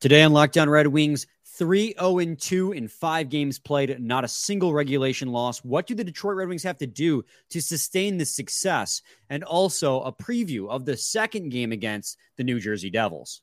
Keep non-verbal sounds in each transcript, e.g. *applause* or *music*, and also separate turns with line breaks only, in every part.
Today on Locked On Red Wings, 3 0 2 in five games played, not a single regulation loss. What do the Detroit Red Wings have to do to sustain this success? And also a preview of the second game against the New Jersey Devils.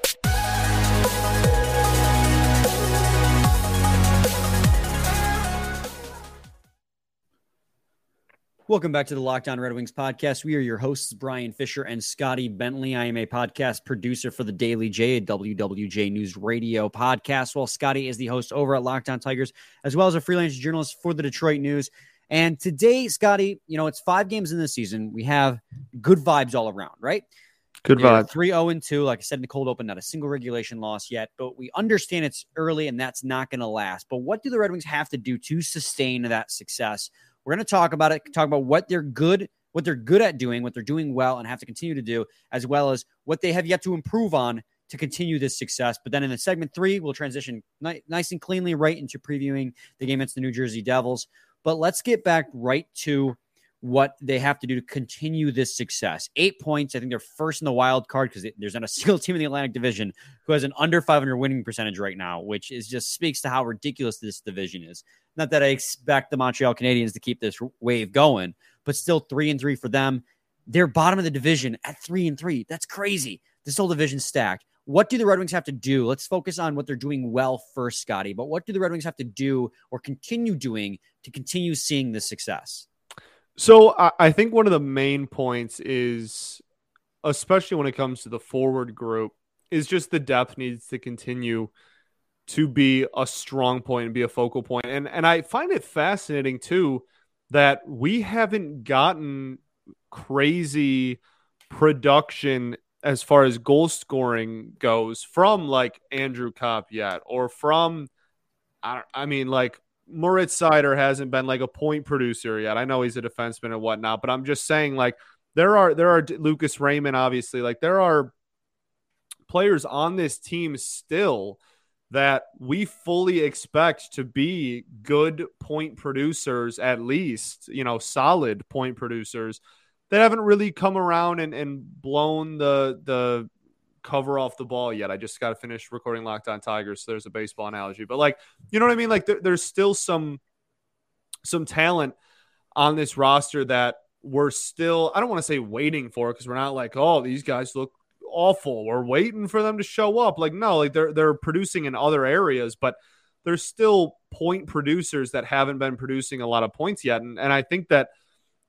Welcome back to the Locked On Red Wings podcast. We are your hosts, Brian Fisher and Scotty Bentley. I am a podcast producer for the Daily J, a WWJ News Radio podcast, while Scotty is the host over at Locked On Tigers, as well as a freelance journalist for the Detroit News. And today, Scotty, you know, it's five games in the season. We have good vibes all around, right?
Good vibes.
3 0 and 2. Like I said in the cold open, not a single regulation loss yet, but we understand it's early and that's not going to last. But what do the Red Wings have to do to sustain that success? We're going to talk about it, talk about what they're good, what they're good at doing, what they're doing well, and have to continue to do, as well as what they have yet to improve on to continue this success. But then in the segment three, we'll transition ni- nice and cleanly right into previewing the game against the New Jersey Devils. But let's get back right to what they have to do to continue this success. Eight points. I think they're first in the wild card because there's not a *laughs* single team in the Atlantic Division who has an under 500 winning percentage right now, which is just speaks to how ridiculous this division is. Not that I expect the Montreal Canadiens to keep this wave going, but still three and three for them. They're bottom of the division at three and three. That's crazy. This whole division stacked. What do the Red Wings have to do? Let's focus on what they're doing well first, Scotty. But what do the Red Wings have to do or continue doing to continue seeing this success?
So I, I think one of the main points is, especially when it comes to the forward group, is just the depth needs to continue to be a strong point and be a focal point. And and I find it fascinating too that we haven't gotten crazy production as far as goal scoring goes from like Andrew Copp yet, or from I, I mean like Moritz Seider hasn't been like a point producer yet. I know he's a defenseman and whatnot, but I'm just saying like there are there are Lucas Raymond obviously like there are players on this team still that we fully expect to be good point producers at least you know solid point producers that haven't really come around and, and blown the the cover off the ball yet. I just got to finish recording Locked On Tigers, so there's a baseball analogy. But like, you know what I mean? Like, there, there's still some some talent on this roster that we're still. I don't want to say waiting for because we're not like, oh, these guys look awful. We're waiting for them to show up. Like, no, like they're they're producing in other areas, but there's still point producers that haven't been producing a lot of points yet, and and I think that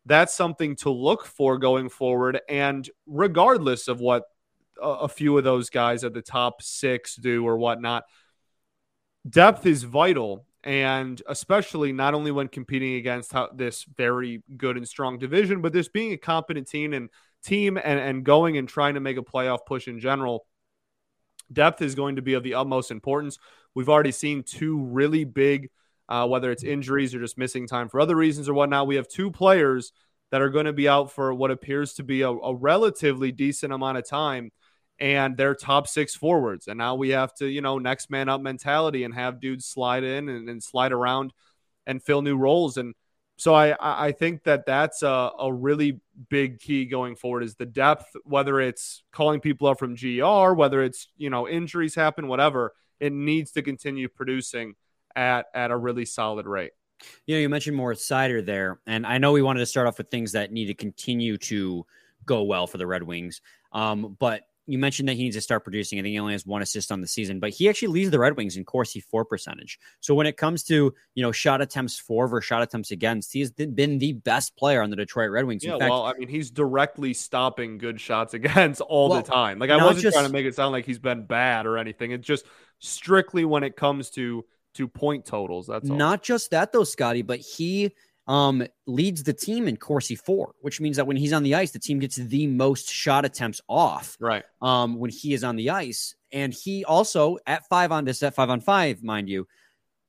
that's something to look for going forward. And regardless of what a, a few of those guys at the top six do or whatnot, depth is vital. And especially not only when competing against how, this very good and strong division, but this being a competent team and team and, and going and trying to make a playoff push in general, depth is going to be of the utmost importance. We've already seen two really big, uh, whether it's injuries or just missing time for other reasons or whatnot. We have two players that are going to be out for what appears to be a, a relatively decent amount of time and they're top six forwards. And now we have to, you know, next man up mentality and have dudes slide in and, and slide around and fill new roles. And so I, I think that that's a, a really big key going forward is the depth, whether it's calling people up from GR, whether it's, you know, injuries happen, whatever, it needs to continue producing at, at a really solid rate.
You know, you mentioned Moritz Seider there, and I know we wanted to start off with things that need to continue to go well for the Red Wings. Um, but you mentioned that he needs to start producing. I think he only has one assist on the season, but he actually leads the Red Wings in Corsi for percentage. So when it comes to you know shot attempts for versus shot attempts against, he's been the best player on the Detroit Red Wings.
Yeah, fact, well, I mean, he's directly stopping good shots *laughs* against all well, the time. Like I wasn't just, trying to make it sound like he's been bad or anything. It's just strictly when it comes to to point totals. That's all.
not just that though, Scotty, but he um, leads the team in Corsi for, which means that when he's on the ice, the team gets the most shot attempts off.
Right.
Um, when he is on the ice, and he also at five on this at five on five, mind you,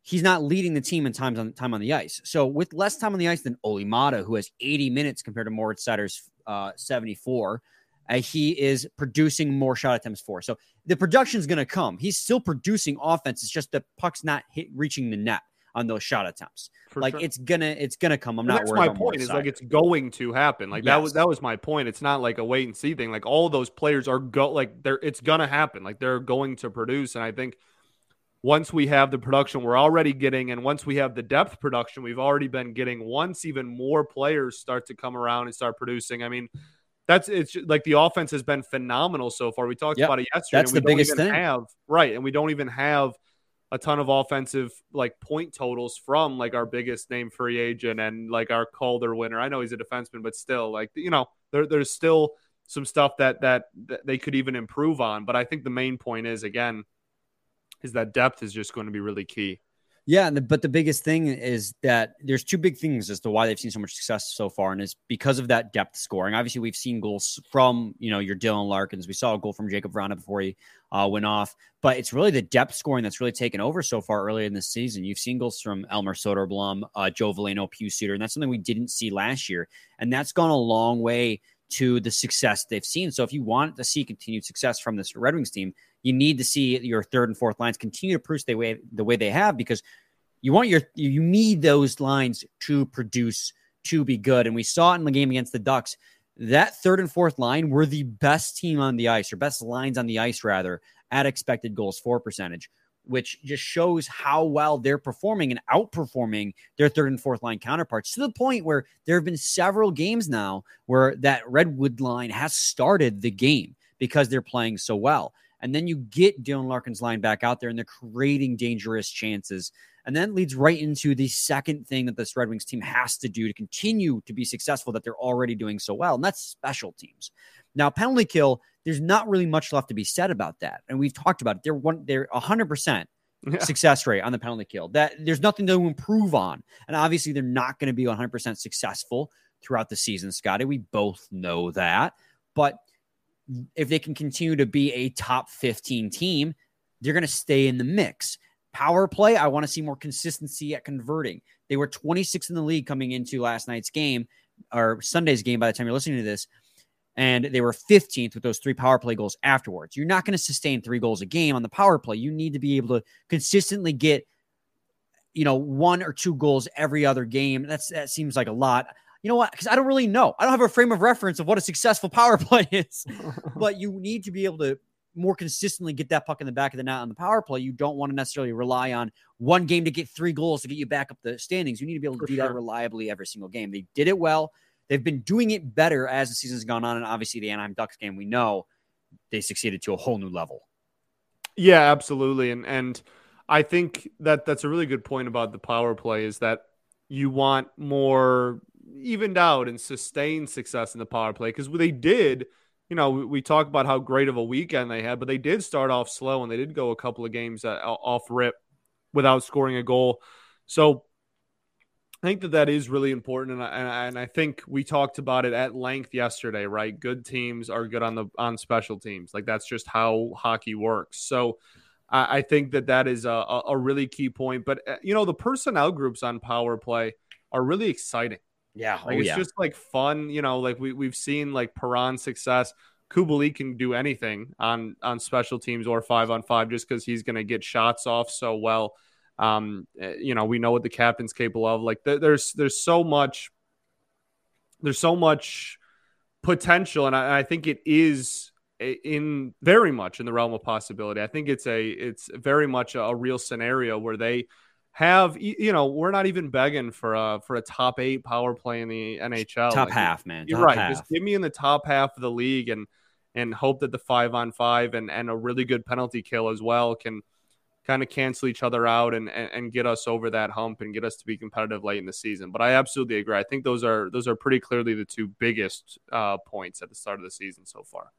he's not leading the team in times on time on the ice. So with less time on the ice than Olli Maatta, who has 80 minutes compared to Moritz Seider's uh, 74, uh, he is producing more shot attempts for. So the production is going to come. He's still producing offense. It's just the puck's not hit, reaching the net on those shot attempts. For like sure. it's gonna it's gonna come. I'm and not
that's
my
point. Is like it's going to happen. Like yes. that was that was my point. It's not like a wait and see thing. Like all those players are go like they're it's gonna happen. Like they're going to produce. And I think once we have the production we're already getting, and once we have the depth production we've already been getting, once even more players start to come around and start producing. I mean, that's it's like the offense has been phenomenal so far. We talked yep. about it yesterday.
That's the biggest thing.
Have right, and we don't even have a ton of offensive like point totals from like our biggest name free agent and like our Calder winner. I know he's a defenseman, but still, like you know, there, there's still some stuff that, that that they could even improve on. But I think the main point is again, is that depth is just going to be really key.
Yeah, but the biggest thing is that there's two big things as to why they've seen so much success so far, and it's because of that depth scoring. Obviously, we've seen goals from you know your Dylan Larkins. We saw a goal from Jakub Vrana before he uh, went off, but it's really the depth scoring that's really taken over so far early in the season. You've seen goals from Elmer Soderblom, uh, Joe Veleno, Pius Suter, and that's something we didn't see last year, and that's gone a long way to the success they've seen. So if you want to see continued success from this Red Wings team, you need to see your third and fourth lines continue to produce the way the way they have because you want your you need those lines to produce to be good. And we saw it in the game against the Ducks. That third and fourth line were the best team on the ice, or best lines on the ice, rather, at expected goals for percentage, which just shows how well they're performing and outperforming their third and fourth line counterparts to the point where there have been several games now where that Redwood line has started the game because they're playing so well. And then you get Dylan Larkin's line back out there and they're creating dangerous chances. And then leads right into the second thing that this Red Wings team has to do to continue to be successful that they're already doing so well, and that's special teams. Now, penalty kill, there's not really much left to be said about that. And we've talked about it. They're one, they're 100% yeah. success rate on the penalty kill. That there's nothing to improve on. And obviously, they're not going to be 100% successful throughout the season, Scotty. We both know that. But if they can continue to be a top 15 team, they're going to stay in the mix. Power play, I want to see more consistency at converting. They were 26 in the league coming into last night's game or Sunday's game by the time you're listening to this. And they were 15th with those three power play goals afterwards. You're not going to sustain three goals a game on the power play. You need to be able to consistently get, you know, one or two goals every other game. That's that seems like a lot you know what? Because I don't really know. I don't have a frame of reference of what a successful power *laughs* play is. *laughs* but you need to be able to more consistently get that puck in the back of the net on the power play. You don't want to necessarily rely on one game to get three goals to get you back up the standings. You need to be able to For do sure. that reliably every single game. They did it well. They've been doing it better as the season's gone on. And obviously, the Anaheim Ducks game, we know they succeeded to a whole new level.
Yeah, absolutely. And and I think that that's a really good point about the power play is that you want more evened out and sustained success in the power play because they did. You know, we, talk about how great of a weekend they had, but they did start off slow and they did go a couple of games off rip without scoring a goal. So I think that that is really important, and I, and I think we talked about it at length yesterday. Right, good teams are good on the on special teams. Like that's just how hockey works. So I, I think that that is a, a really key point. But uh, you know, the personnel groups on power play are really exciting.
Yeah,
like oh, it's
yeah.
just like fun. You know, like we we've seen like Perron success. Kubalik can do anything on on special teams or five on five just because he's going to get shots off so well. Um, eh, you know, we know what the captain's capable of. Like th- there's there's so much there's so much potential, and I, I think it is in very much in the realm of possibility. I think it's a it's very much a, a real scenario where they have you know we're not even begging for a for a top eight power play in the NHL.
Top like, half, man.
You're
top
right.
Half.
Just give me in the top half of the league and and hope that the five on five and and a really good penalty kill as well can kind of cancel each other out and, and, and get us over that hump and get us to be competitive late in the season. But I absolutely agree. I think those are those are pretty clearly the two biggest uh, points at the start of the season so far.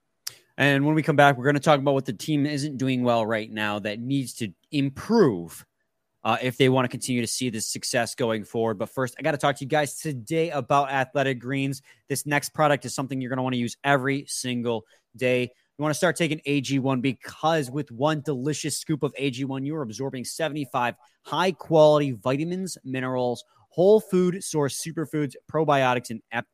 And when we come back, we're going to talk about what the team isn't doing well right now that needs to improve uh, if they want to continue to see this success going forward. But first, I got to talk to you guys today about Athletic Greens. This next product is something you're going to want to use every single day. You want to start taking AG1 because with one delicious scoop of AG1, you are absorbing 75 high quality vitamins, minerals, whole food source superfoods, probiotics, and ap-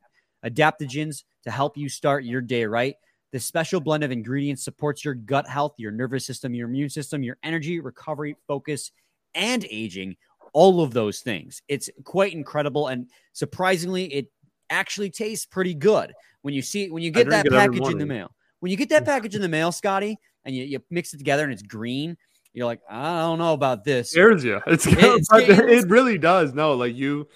adaptogens to help you start your day right. This special blend of ingredients supports your gut health, your nervous system, your immune system, your energy, recovery, focus, and aging. All of those things. It's quite incredible. And surprisingly, it actually tastes pretty good when you see when you get that package in the mail. When you get that package in the *laughs* mail, Scotty, and you, you mix it together and it's green, you're like, I don't know about this.
Scares you. It's, it's it really does. No, like you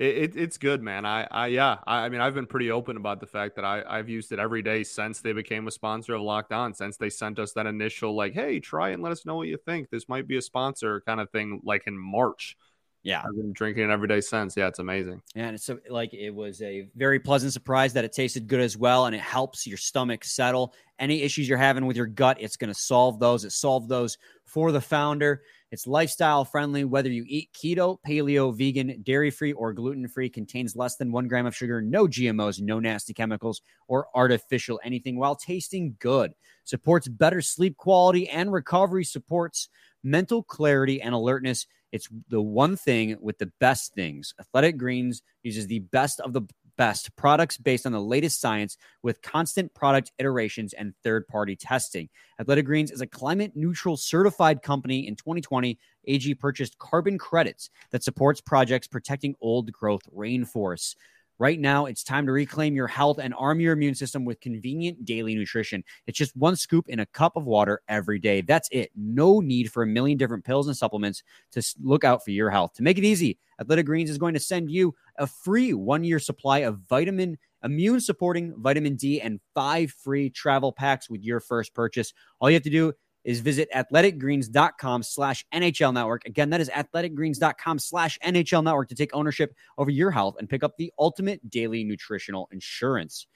it, it's good, man. I, I yeah, I, I, mean, I've been pretty open about the fact that I, I've used it every day since they became a sponsor of Locked On, since they sent us that initial like, hey, try and let us know what you think. This might be a sponsor kind of thing, like in March.
Yeah,
I've been drinking it every day since. Yeah, it's amazing.
And it's a, like it was a very pleasant surprise that it tasted good as well, and it helps your stomach settle. Any issues you're having with your gut, it's going to solve those. It solved those for the founder. It's lifestyle friendly, whether you eat keto, paleo, vegan, dairy free, or gluten free, contains less than one gram of sugar, no GMOs, no nasty chemicals, or artificial anything while tasting good. Supports better sleep quality and recovery, supports mental clarity and alertness. It's the one thing with the best things. Athletic Greens uses the best of the best products based on the latest science with constant product iterations and third party testing. Athletic Greens is a climate neutral certified company. In 2020, AG purchased carbon credits that supports projects protecting old growth rainforests. Right now, it's time to reclaim your health and arm your immune system with convenient daily nutrition. It's just one scoop in a cup of water every day. That's it. No need for a million different pills and supplements to look out for your health. To make it easy, Athletic Greens is going to send you a free one year supply of vitamin, immune supporting vitamin D, and five free travel packs with your first purchase. All you have to do is visit athleticgreens.com slash NHL network. Again, that is athleticgreens.com slash NHL network to take ownership over your health and pick up the ultimate daily nutritional insurance.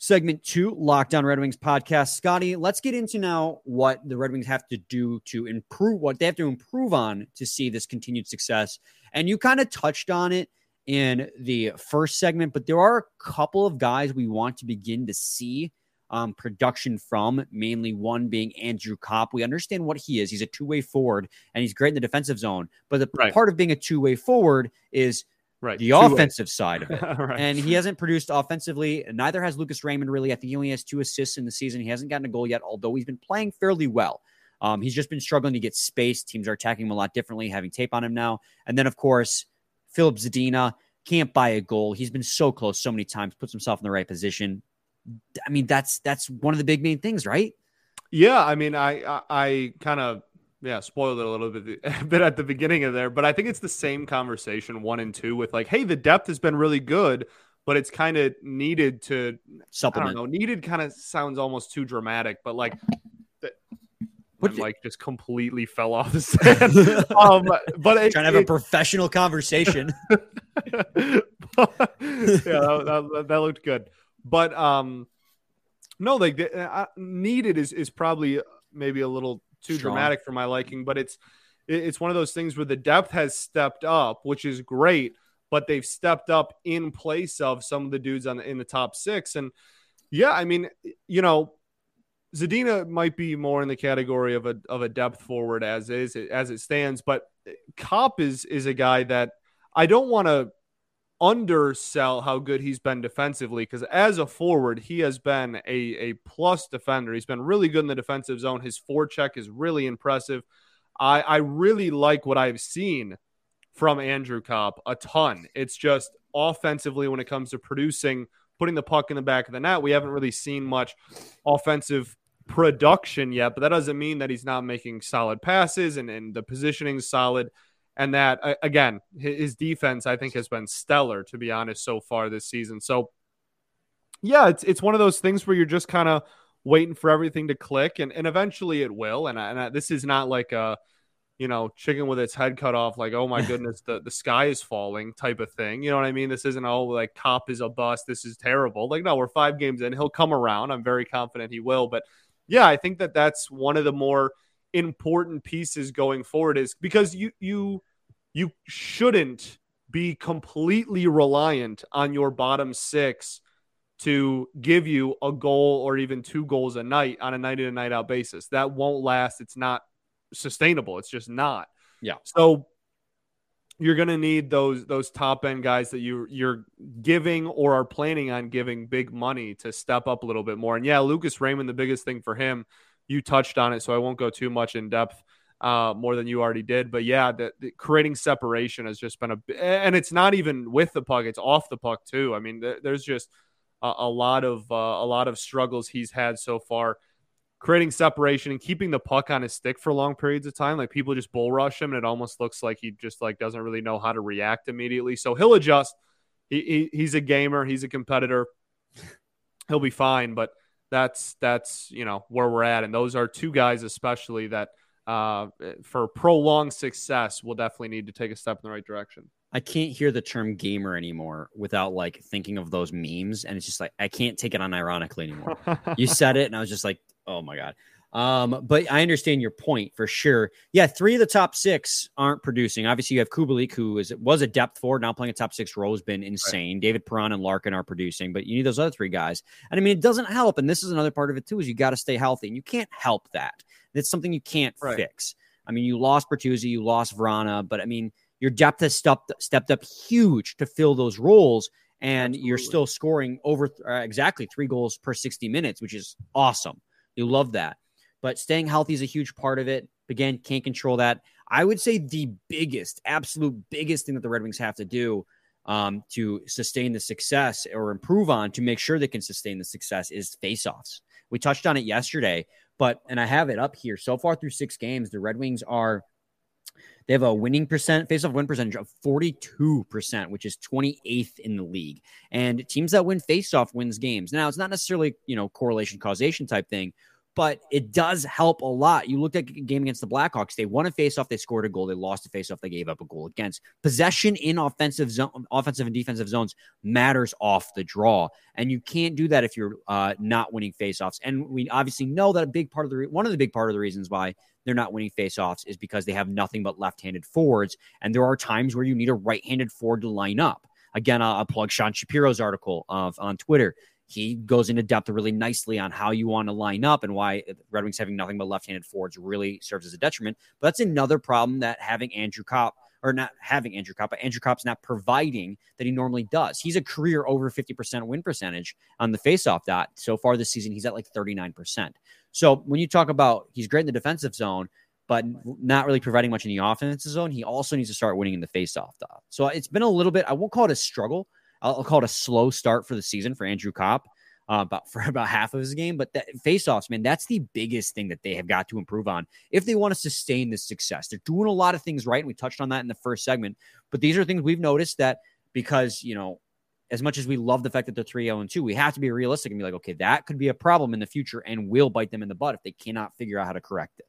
Segment two, Locked On Red Wings podcast. Scotty, let's get into now what the Red Wings have to do to improve, what they have to improve on to see this continued success. And you kind of touched on it in the first segment, but there are a couple of guys we want to begin to see um, production from, mainly one being Andrew Copp. We understand what he is. He's a two way forward and he's great in the defensive zone. But the right. part of being a two way forward is right. the two offensive ways. side of it. *laughs* right. And he hasn't produced offensively. Neither has Lucas Raymond, really. I think he only has two assists in the season. He hasn't gotten a goal yet, although he's been playing fairly well. Um, he's just been struggling to get space. Teams are attacking him a lot differently, having tape on him now. And then, of course, Filip Zadina can't buy a goal. He's been so close so many times, puts himself in the right position. I mean, that's that's one of the big main things, right?
Yeah, I mean, I I, I kind of yeah spoiled it a little bit *laughs* a bit at the beginning of there, but I think it's the same conversation one and two with like, hey, the depth has been really good, but it's kind of needed to
supplement.
I don't know, needed kind of sounds almost too dramatic, but like. What like just completely fell off the stand. *laughs* um, but
it, trying to have it, a professional conversation. *laughs*
yeah, that, that, that, looked good. But um, no, like the, uh, needed is is probably maybe a little too Strong. dramatic for my liking. But it's it's one of those things where the depth has stepped up, which is great. But they've stepped up in place of some of the dudes on the, in the top six, and yeah, I mean, you know, Zadina might be more in the category of a of a depth forward as is as it stands, but Copp is is a guy that I don't want to undersell how good he's been defensively because as a forward, he has been a, a plus defender. He's been really good in the defensive zone. His forecheck is really impressive. I, I really like what I've seen from Andrew Copp a ton. It's just offensively when it comes to producing, putting the puck in the back of the net, we haven't really seen much offensive production yet, but that doesn't mean that he's not making solid passes and, and the positioning solid and that again his defense I think has been stellar to be honest so far this season. So yeah, it's it's one of those things where you're just kind of waiting for everything to click and and eventually it will. And I, and I, this is not like a you know chicken with its head cut off like oh my *laughs* goodness the the sky is falling type of thing. You know what I mean? This isn't all like Copp is a bust. This is terrible. Like no, we're 5 games in. He'll come around. I'm very confident he will, but yeah, I think that that's one of the more important pieces going forward is because you you you shouldn't be completely reliant on your bottom six to give you a goal or even two goals a night on a night in and night out basis. That won't last. It's not sustainable. It's just not.
Yeah.
So you're going to need those those top end guys that you you're giving or are planning on giving big money to step up a little bit more. And yeah, Lucas Raymond, the biggest thing for him, you touched on it, so I won't go too much in depth uh, more than you already did. But yeah, the, the, creating separation has just been a, and it's not even with the puck; it's off the puck too. I mean, th- there's just a, a lot of uh, a lot of struggles he's had so far creating separation and keeping the puck on his stick for long periods of time. Like people just bull rush him, and it almost looks like he just like doesn't really know how to react immediately. So he'll adjust. He, he he's a gamer. He's a competitor. He'll be fine. But that's that's you know where we're at, and those are two guys especially that uh, for prolonged success we'll definitely need to take a step in the right direction.
I can't hear the term gamer anymore without like thinking of those memes. And it's just like, I can't take it on ironically anymore. *laughs* you said it, and I was just like, oh my God. Um, but I understand your point for sure. Yeah, three of the top six aren't producing. Obviously, you have Kubalik, who is was a depth forward, now playing a top six role, has been insane. Right. David Perron and Larkin are producing, but you need those other three guys. And I mean, it doesn't help. And this is another part of it too: is you got to stay healthy, and you can't help that. It's something you can't right. fix. I mean, you lost Bertuzzi, you lost Vrana, but I mean, your depth has stepped stepped up huge to fill those roles, and Absolutely. you're still scoring over uh, exactly three goals per 60 minutes, which is awesome. You love that. But staying healthy is a huge part of it. Again, can't control that. I would say the biggest, absolute biggest thing that the Red Wings have to do um, to sustain the success or improve on to make sure they can sustain the success is faceoffs. We touched on it yesterday, but and I have it up here. So far through six games, the Red Wings are they have a winning percent, face-off win percentage of 42%, which is 28th in the league. And teams that win face-off wins games. Now, it's not necessarily, you know, correlation causation type thing, but it does help a lot. You looked at a game against the Blackhawks. They won a faceoff, they scored a goal. They lost a faceoff, they gave up a goal against. Possession in offensive zone, offensive and defensive zones matters off the draw, and you can't do that if you're uh, not winning faceoffs. And we obviously know that a big part of the re- one of the big part of the reasons why they're not winning faceoffs is because they have nothing but left-handed forwards, and there are times where you need a right-handed forward to line up. Again, I'll, I'll plug Sean Shapiro's article of, on Twitter he goes into depth really nicely on how you want to line up and why Red Wings having nothing but left-handed forwards really serves as a detriment. But that's another problem that having Andrew Copp or not having Andrew Copp, but Andrew Copp's not providing that he normally does. He's a career over 50% win percentage on the faceoff dot. So far this season, he's at like 39%. So when you talk about he's great in the defensive zone, but not really providing much in the offensive zone, he also needs to start winning in the faceoff dot. So it's been a little bit, I won't call it a struggle I'll, call it a slow start for the season for Andrew Copp. Uh, about *laughs* for about half of his game, but that faceoffs, man, that's the biggest thing that they have got to improve on if they want to sustain this success. They're doing a lot of things right, and we touched on that in the first segment. But these are things we've noticed that because you know, as much as we love the fact that they're three zero oh and two, we have to be realistic and be like, okay, that could be a problem in the future and will bite them in the butt if they cannot figure out how to correct it.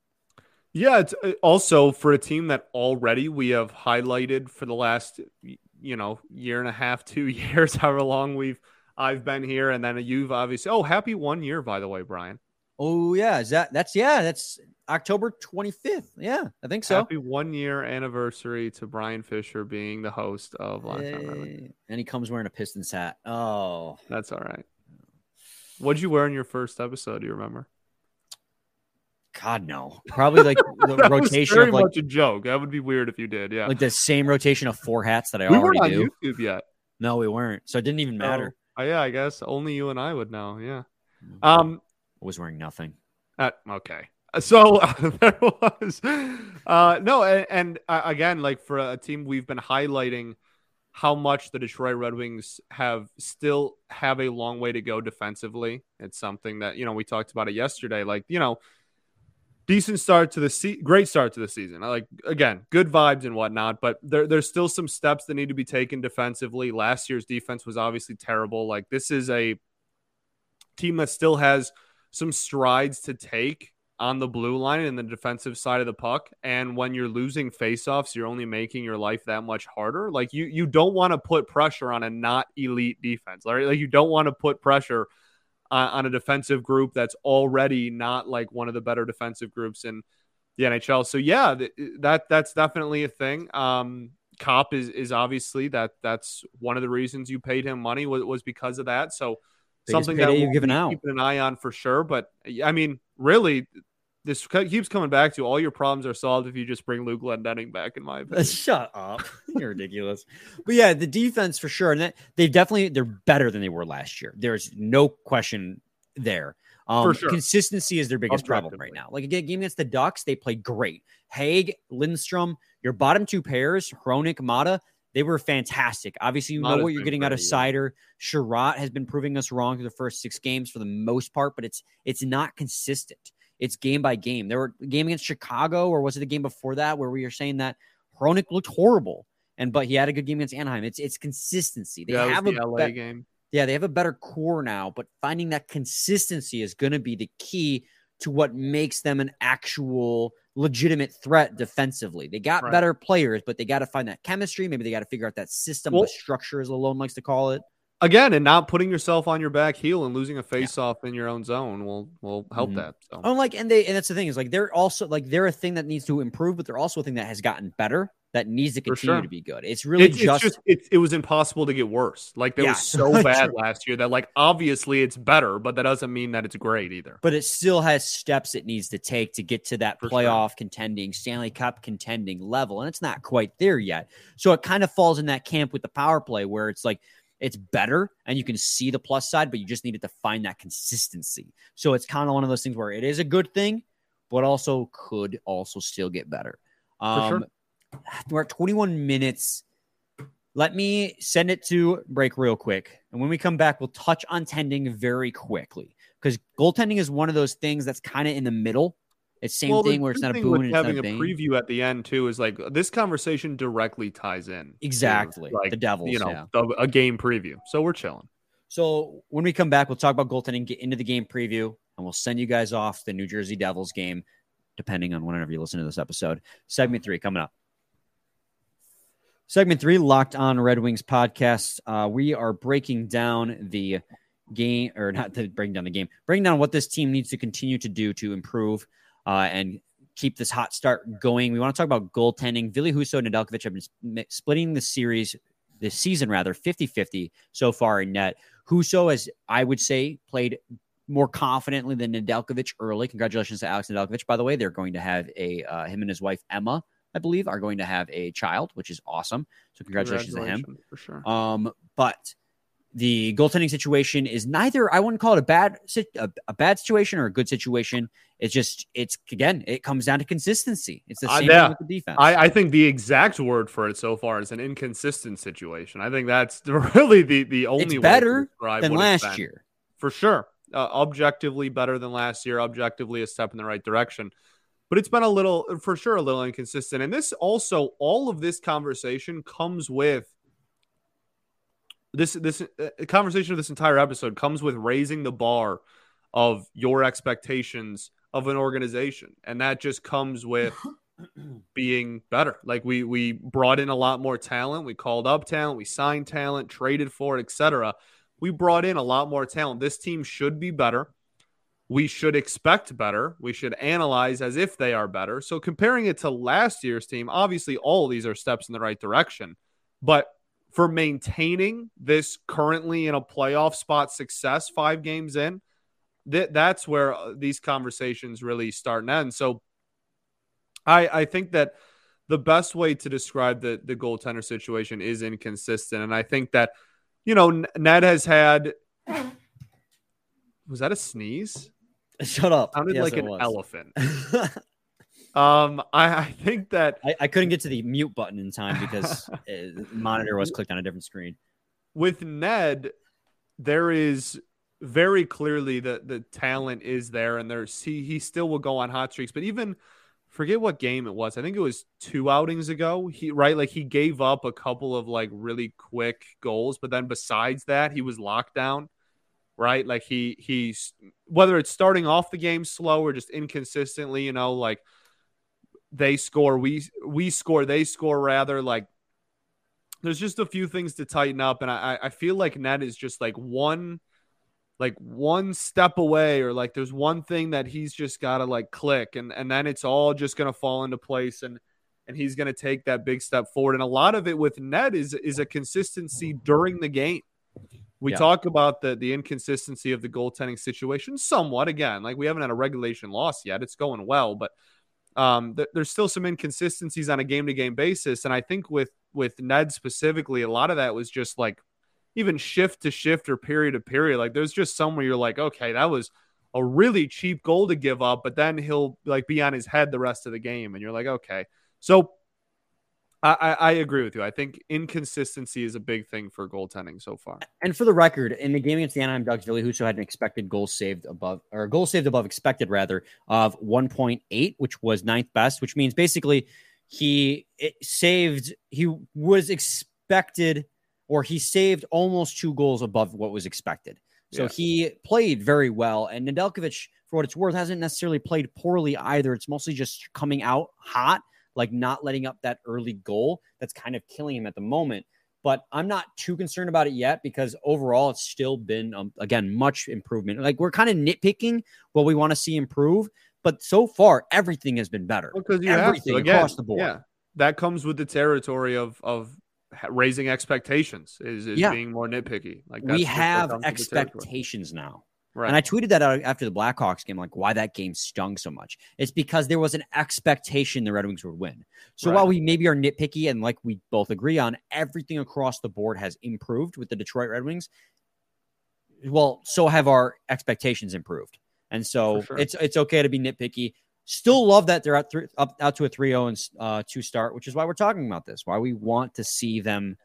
Yeah, it's uh, also for a team that already we have highlighted for the last you know year and a half, *laughs* two years, however long we've I've been here, and then you've obviously. Oh, happy one year, by the way, Brian.
Oh yeah, is that that's yeah, that's October 25th. Yeah, I think so.
Happy one year anniversary to Brian Fisher being the host of Locked
hey. And he comes wearing a Pistons hat. Oh,
that's all right. What'd you wear in your first episode? Do you remember?
God no, probably like *laughs* the rotation
of
like
a joke. That would be weird if you did. Yeah,
like the same rotation of four hats that I
we
already
weren't
on
do. YouTube yet?
No, we weren't. So it didn't even matter.
Oh, yeah, I guess only you and I would know. Yeah. Mm-hmm. Um,
I was wearing nothing.
Uh, okay. So uh, *laughs* there was uh, no, and, and uh, again, like for a team, we've been highlighting how much the Detroit Red Wings have still have a long way to go defensively. It's something that you know we talked about it yesterday. Like you know decent start to the se- great start to the season. I like again, good vibes and whatnot, but there, there's still some steps that need to be taken defensively. Last year's defense was obviously terrible. Like this is a team that still has some strides to take on the blue line and the defensive side of the puck. And when you're losing faceoffs, you're only making your life that much harder. Like you you don't want to put pressure on a not elite defense. Like you don't want to put pressure uh, on a defensive group that's already not like one of the better defensive groups in the NHL. So yeah, th- that that's definitely a thing. Um, Copp is is obviously that that's one of the reasons you paid him money was, was because of that. So
Biggest something that
you've
given out
keeping an eye on for sure. But I mean, really, this keeps coming back to all your problems are solved if you just bring Luke Glendening back. In my *laughs* opinion,
shut up, *laughs* you're ridiculous. But yeah, the defense for sure, and that, they've definitely they're better than they were last year. There's no question there. Um,
For sure.
Consistency is their biggest problem right now. Like again, game against the Ducks, they played great. Hagg, Lindstrom, your bottom two pairs, Hronek, Maatta, they were fantastic. Obviously, you know what you're getting out of. Seider. Chiarot has been proving us wrong through the first six games for the most part, but it's it's not consistent. It's game by game. There were game against Chicago, or was it the game before that where we were saying that Hronek looked horrible, and but he had a good game against Anaheim. It's it's consistency. They
yeah,
have a
the LA
bet-
game.
yeah, they have a better core now, but finding that consistency is going to be the key to what makes them an actual legitimate threat defensively. They got
Right.
better players, but they got to find that chemistry. Maybe they got to figure out that system,
Well-
the structure, as Alone likes to call it.
Again, and not putting yourself on your back heel and losing a face off in your own zone will will help
Mhm.
that. So
Oh, like, and they, and that's the thing is like they're also like they're a thing that needs to improve, but they're also a thing that has gotten better that needs to continue
sure.
to be good. It's really
it's, it's
just,
just it, it was impossible to get worse. Like they
Yeah, *laughs*
was so bad last year that like obviously it's better, but that doesn't mean that it's great either.
but it still has steps it needs to take to get to that
For sure.
playoff contending, Stanley Cup contending level. And it's not quite there yet. So it kind of falls in that camp with the power play where it's like it's better and you can see the plus side, but you just needed to find that consistency. So it's kind of one of those things where it is a good thing, but also could also still get better. Um,
sure.
We're at 21 minutes. Let me send it to break real quick. And when we come back, we'll touch on tending very quickly because goaltending is one of those things that's kind of in the middle. It's same
Well,
thing where it's not a boon it's
having
a
a preview at the end too is like this conversation directly ties in. to,
Exactly.
like
The Devils,
you know,
yeah.
the- a game preview. So we're chilling.
So when we come back, we'll talk about goaltending, get into the game preview, and we'll send you guys off the New Jersey Devils game, depending on whenever you listen to this episode. Segment three coming up. Segment three, Locked On Red Wings podcast. Uh, we are breaking down the game, or not to breaking down the game, breaking down what this team needs to continue to do to improve uh, and keep this hot start going. We want to talk about goaltending. Ville Husso and Nedeljkovic have been splitting the series, this season rather, 50 50 so far in net. Huso has, I would say, played more confidently than Nedeljkovic early. Congratulations to Alex Nedeljkovic, by the way. They're going to have a uh, him and his wife Emma, I believe, are going to have a child, which is awesome. So congratulations, to him.
for sure.
Um, but the goaltending situation is neither. I wouldn't call it a bad a, a bad situation or a good situation. It's just it's again it comes down to consistency. It's the
Uh,
same
yeah.
thing with the defense.
I, I think the exact word for it so far is an inconsistent situation. I think that's *laughs* really the the only way to
better than last year.
for sure. Uh, objectively better than last year. Objectively a step in the right direction. But it's been a little, for sure, a little inconsistent. And this also, all of this conversation comes with this this uh, conversation of this entire episode comes with raising the bar of your expectations of an organization, and that just comes with *clears throat* being better. Like we we brought in a lot more talent. We called up talent. We signed talent, traded for it, etc. We brought in a lot more talent. This team should be better. We should expect better. We should analyze as if they are better. So comparing it to last year's team, obviously all of these are steps in the right direction. But for maintaining this currently in a playoff spot success 5 games in, that that's where uh, these conversations really start and end. So I I think that the best way to describe the the goaltender situation is inconsistent, and I think that you know Ned has had. Was that a sneeze?
Shut up.
Sounded
Yes,
like an
was.
elephant. *laughs* Um, I, I think that
I, I couldn't get to the mute button in time because *laughs* uh, the monitor was clicked on a different screen.
with Ned, there is very clearly the the talent is there, and there's he he still will go on hot streaks. But even forget what game it was. I think it was two outings ago. He right like he gave up a couple of like really quick goals, but then besides that, he was locked down. Right, like he he's whether it's starting off the game slow or just inconsistently, you know, like they score, we we score, they score rather like there's just a few things to tighten up, and I I feel like Ned is just like one like one step away, or like there's one thing that he's just got to like click, and and then it's all just gonna fall into place, and and he's gonna take that big step forward. And a lot of it with Ned is is a consistency during the game. We
Yeah.
talk about the the inconsistency of the goaltending situation somewhat. Again, like we haven't had a regulation loss yet. It's going well, but um, th- there's still some inconsistencies on a game to game basis. And I think with with Ned specifically, a lot of that was just like even shift to shift or period to period. Like there's just some where you're like, okay, that was a really cheap goal to give up, but then he'll like be on his head the rest of the game, and you're like, okay. So I, I, agree with you. I think inconsistency is a big thing for goaltending so far.
And for the record, in the game against the Anaheim Ducks, Ville Husso had an expected goal saved above, or goal saved above expected rather, of 1.8, which was ninth best, which means basically he saved, he was expected, or he saved almost two goals above what was expected. So
Yeah.
he played very well. And Nedeljkovic, for what it's worth, hasn't necessarily played poorly either. It's mostly just coming out hot, like not letting up that early goal. That's kind of killing him at the moment but I'm not too concerned about it yet because overall it's still been um, again much improvement. Like we're kind of nitpicking what we want to see improve, but so far everything has been better.
Because you
Everything
have to. Again,
across the board.
Yeah, that comes with the territory of of raising expectations. Is, is
Yeah.
being more nitpicky. Like
we have
comes with the territory.
expectations now.
Right.
And I tweeted that out after the Blackhawks game, like why that game stung so much. It's because there was an expectation the Red Wings would win. So
Right.
while we maybe are nitpicky and like we both agree on, everything across the board has improved with the Detroit Red Wings. Well, so have our expectations improved. And so
sure.
it's it's okay to be nitpicky. Still love that they're out, three, up, out to a 3-0 and uh, two start, which is why we're talking about this. Why we want to see them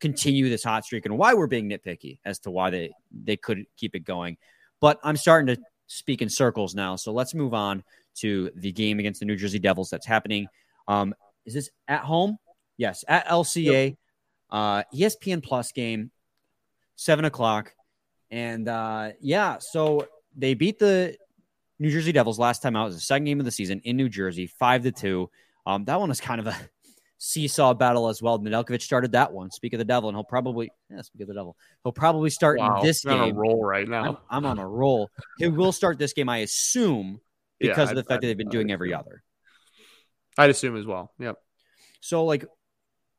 continue this hot streak and why we're being nitpicky as to why they they could keep it going. But I'm starting to speak in circles now. So let's move on to the game against the New Jersey Devils that's happening. Um, is this at home? Yes, at LCA, uh, ESPN Plus game, seven o'clock. And uh, yeah, so they beat the New Jersey Devils last time out. It was the second game of the season in New Jersey, five to two. Um, that one was kind of a seesaw battle as well. Nedeljkovic started that one. Speak of the devil, and he'll probably yeah, speak of the devil. He'll probably start
wow,
in this
I'm on
game.
a roll right
I'm,
now.
I'm on a roll. He will start this game, I assume, *laughs*
Yeah,
because of the
I'd-
fact that they've been
I'd-
doing every other.
I'd assume as well. Yep.
So, like,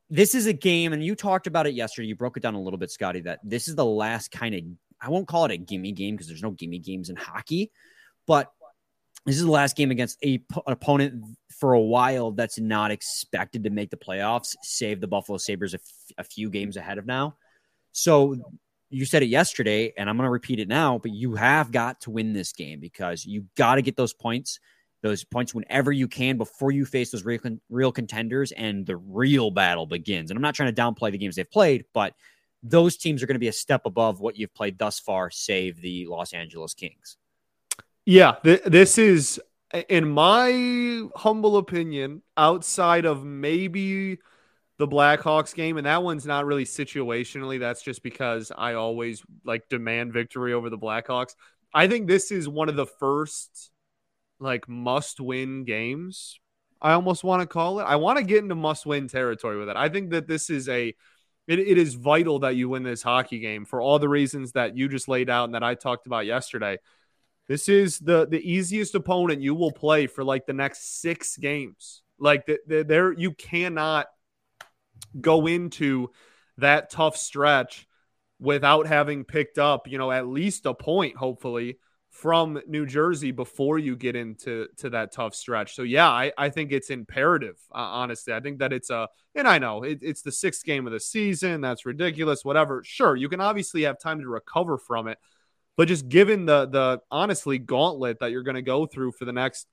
this is a game, and you talked about it yesterday. You broke it down a little bit, Scotty, that this is the last kind of, I won't call it a gimme game because there's no gimme games in hockey, but this is the last game against a, p- an opponent for a while that's not expected to make the playoffs, save the Buffalo Sabres a, f- a few games ahead of now. So, you said it yesterday, and I'm going to repeat it now, but you have got to win this game because you got to get those points those points whenever you can before you face those real, con- real contenders and the real battle begins. And I'm not trying to downplay the games they've played, but those teams are going to be a step above what you've played thus far, save the Los Angeles Kings.
Yeah, th- this is, in my humble opinion, outside of maybe the Blackhawks game, and that one's not really situationally. That's just because I always like demand victory over the Blackhawks. I think this is one of the first like must win games. I almost want to call it. I want to get into must win territory with it. I think that this is a it, it is vital that you win this hockey game for all the reasons that you just laid out and that I talked about yesterday. This is the the easiest opponent you will play for like the next six games. Like the, the, there, you cannot go into that tough stretch without having picked up, you know, at least a point, hopefully, from New Jersey before you get into to that tough stretch. So yeah, I, I think it's imperative. Uh, honestly, I think that it's a, and I know it, it's the sixth game of the season. That's ridiculous. Whatever. Sure, you can obviously have time to recover from it, but just given the the honestly gauntlet that you're going to go through for the next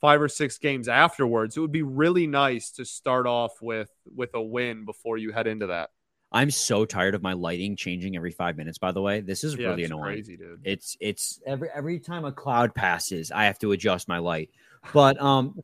five or six games afterwards, it would be really nice to start off with with a win before you head into that.
I'm so tired of my lighting changing every five minutes. By the way, this is
Yeah,
really
it's
annoying.
crazy, dude.
It's it's every every time a cloud passes, I have to adjust my light. But um,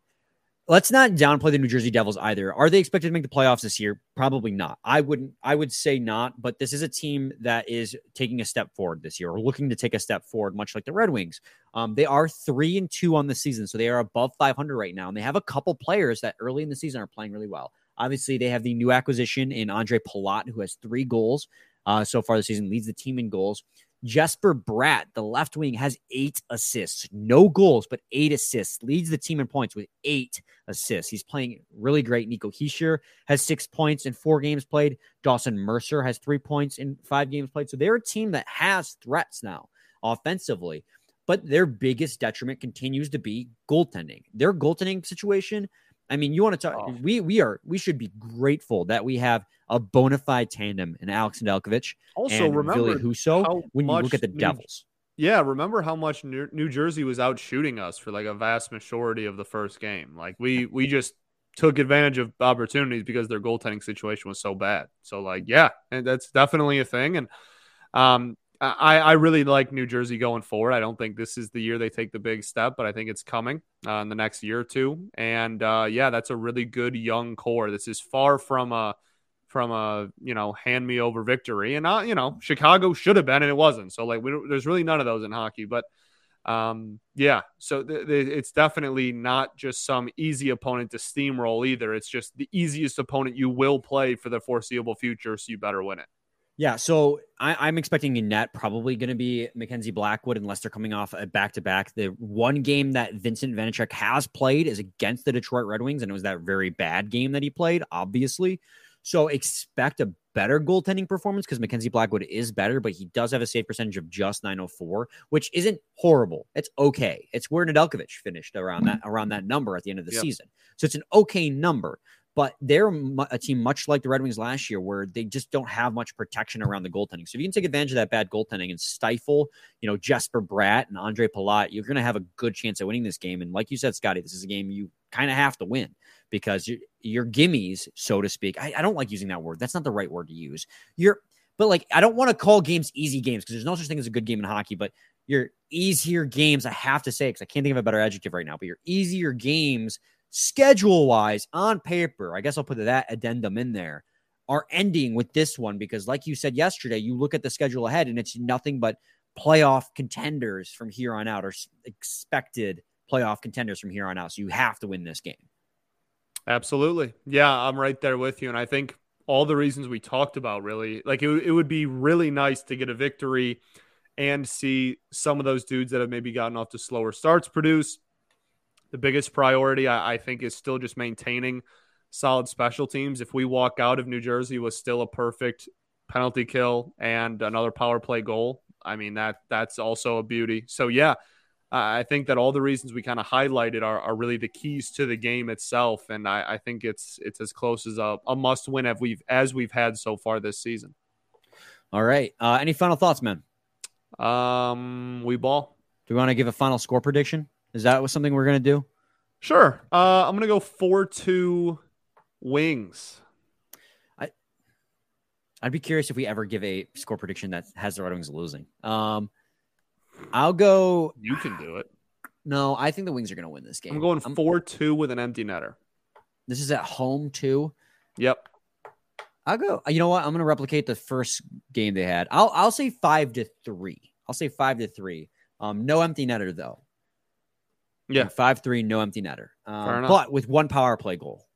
let's not downplay the New Jersey Devils either. Are they expected to make the playoffs this year? Probably not. I wouldn't. I would say not. But this is a team that is taking a step forward this year, or looking to take a step forward, much like the Red Wings. Um, they are three and two on the season, so they are above 500 right now, and they have a couple players that early in the season are playing really well. Obviously, they have the new acquisition in Andre Palat, who has three goals uh, so far this season, leads the team in goals. Jesper Bratt, the left wing, has eight assists, no goals, but eight assists, leads the team in points with eight assists. He's playing really great. Nico Hischier has six points in four games played. Dawson Mercer has three points in five games played. So they're a team that has threats now offensively, but their biggest detriment continues to be goaltending. Their goaltending situation. I mean, you want to talk? Oh. We we are we should be grateful that we have a bona fide tandem in Alex Nedeljkovic also and remember Ville Husso when you look at the New, Devils.
Yeah, remember how much New, New Jersey was out shooting us for like a vast majority of the first game. Like we we just took advantage of opportunities because their goaltending situation was so bad. So like, yeah, and that's definitely a thing. And um, I, I really like New Jersey going forward. I don't think this is the year they take the big step, but I think it's coming uh, in the next year or two. And uh, yeah, that's a really good young core. This is far from a from a you know hand me over victory, and uh, you know Chicago should have been and it wasn't. So like we, there's really none of those in hockey, but um, yeah. So th- th- it's definitely not just some easy opponent to steamroll either. It's just the easiest opponent you will play for the foreseeable future, so you better win it.
Yeah, so I, am expecting a net probably going to be Mackenzie Blackwood unless they're coming off a back to back. The one game that Vincent Vanecek has played is against the Detroit Red Wings, and it was that very bad game that he played, obviously. So expect a better goaltending performance because Mackenzie Blackwood is better, but he does have a save percentage of just 904, which isn't horrible. It's okay. It's where Nedeljkovic finished around that around that number at the end of the yep. season. So it's an okay number. But they're a team much like the Red Wings last year, where they just don't have much protection around the goaltending. So if you can take advantage of that bad goaltending and stifle, you know, Jesper Bratt and Andre Palat, you're going to have a good chance of winning this game. And like you said, Scotty, this is a game you kind of have to win because your, your gimmies, so to speak. I, I don't like using that word. That's not the right word to use. You're, but like, I don't want to call games easy games because there's no such thing as a good game in hockey. But your easier games, I have to say, because I can't think of a better adjective right now, but your easier games schedule wise on paper, I guess I'll put that addendum in there, are ending with this one because, like you said yesterday, you look at the schedule ahead and it's nothing but playoff contenders from here on out or expected playoff contenders from here on out. So you have to win this game.
Absolutely. Yeah, I'm right there with you. And I think all the reasons we talked about really, like it, it would be really nice to get a victory and see some of those dudes that have maybe gotten off to slower starts produce. The biggest priority, I, I think, is still just maintaining solid special teams. If we walk out of New Jersey with still a perfect penalty kill and another power play goal, I mean that that's also a beauty. So yeah, I think that all the reasons we kind of highlighted are, are really the keys to the game itself, and I, I think it's it's as close as a, a must win as we've as we've had so far this season.
All right. Uh, any final thoughts, man?
Um, we ball.
Do we want to give a final score prediction? Is that something we're gonna do?
Sure. Uh, I'm gonna go four two wings.
I I'd be curious if we ever give a score prediction that has the Red Wings losing. Um. I'll go.
You can do it.
No, I think the Wings are going to win this game.
I'm going 4 2 with an empty netter.
This is at home, too.
Yep.
I'll go. You know what? I'm going to replicate the first game they had. I'll I'll say five to three. I'll say five to three. Um, no empty netter though.
Yeah,
five three, no empty netter. Um, but with one power play goal.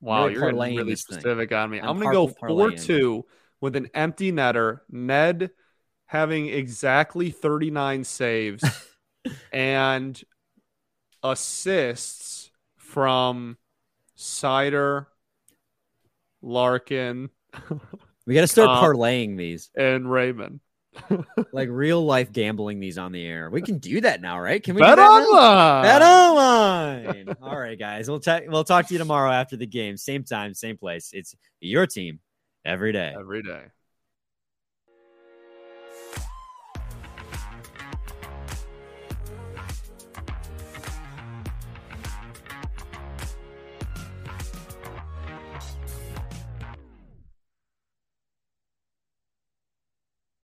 Wow, really you're really specific thing. on me. I'm, I'm going to go four two with an empty netter. Ned having exactly 39 saves *laughs* and assists from Seider, Larkin.
We got to start *laughs* um, parlaying these.
And Raymond. *laughs*
like real life gambling these on the air. We can do that now, right? Can we
bet online?
Bet online. All right, guys. We'll check. We'll talk to you tomorrow after the game. Same time, same place. It's your team every day.
Every day.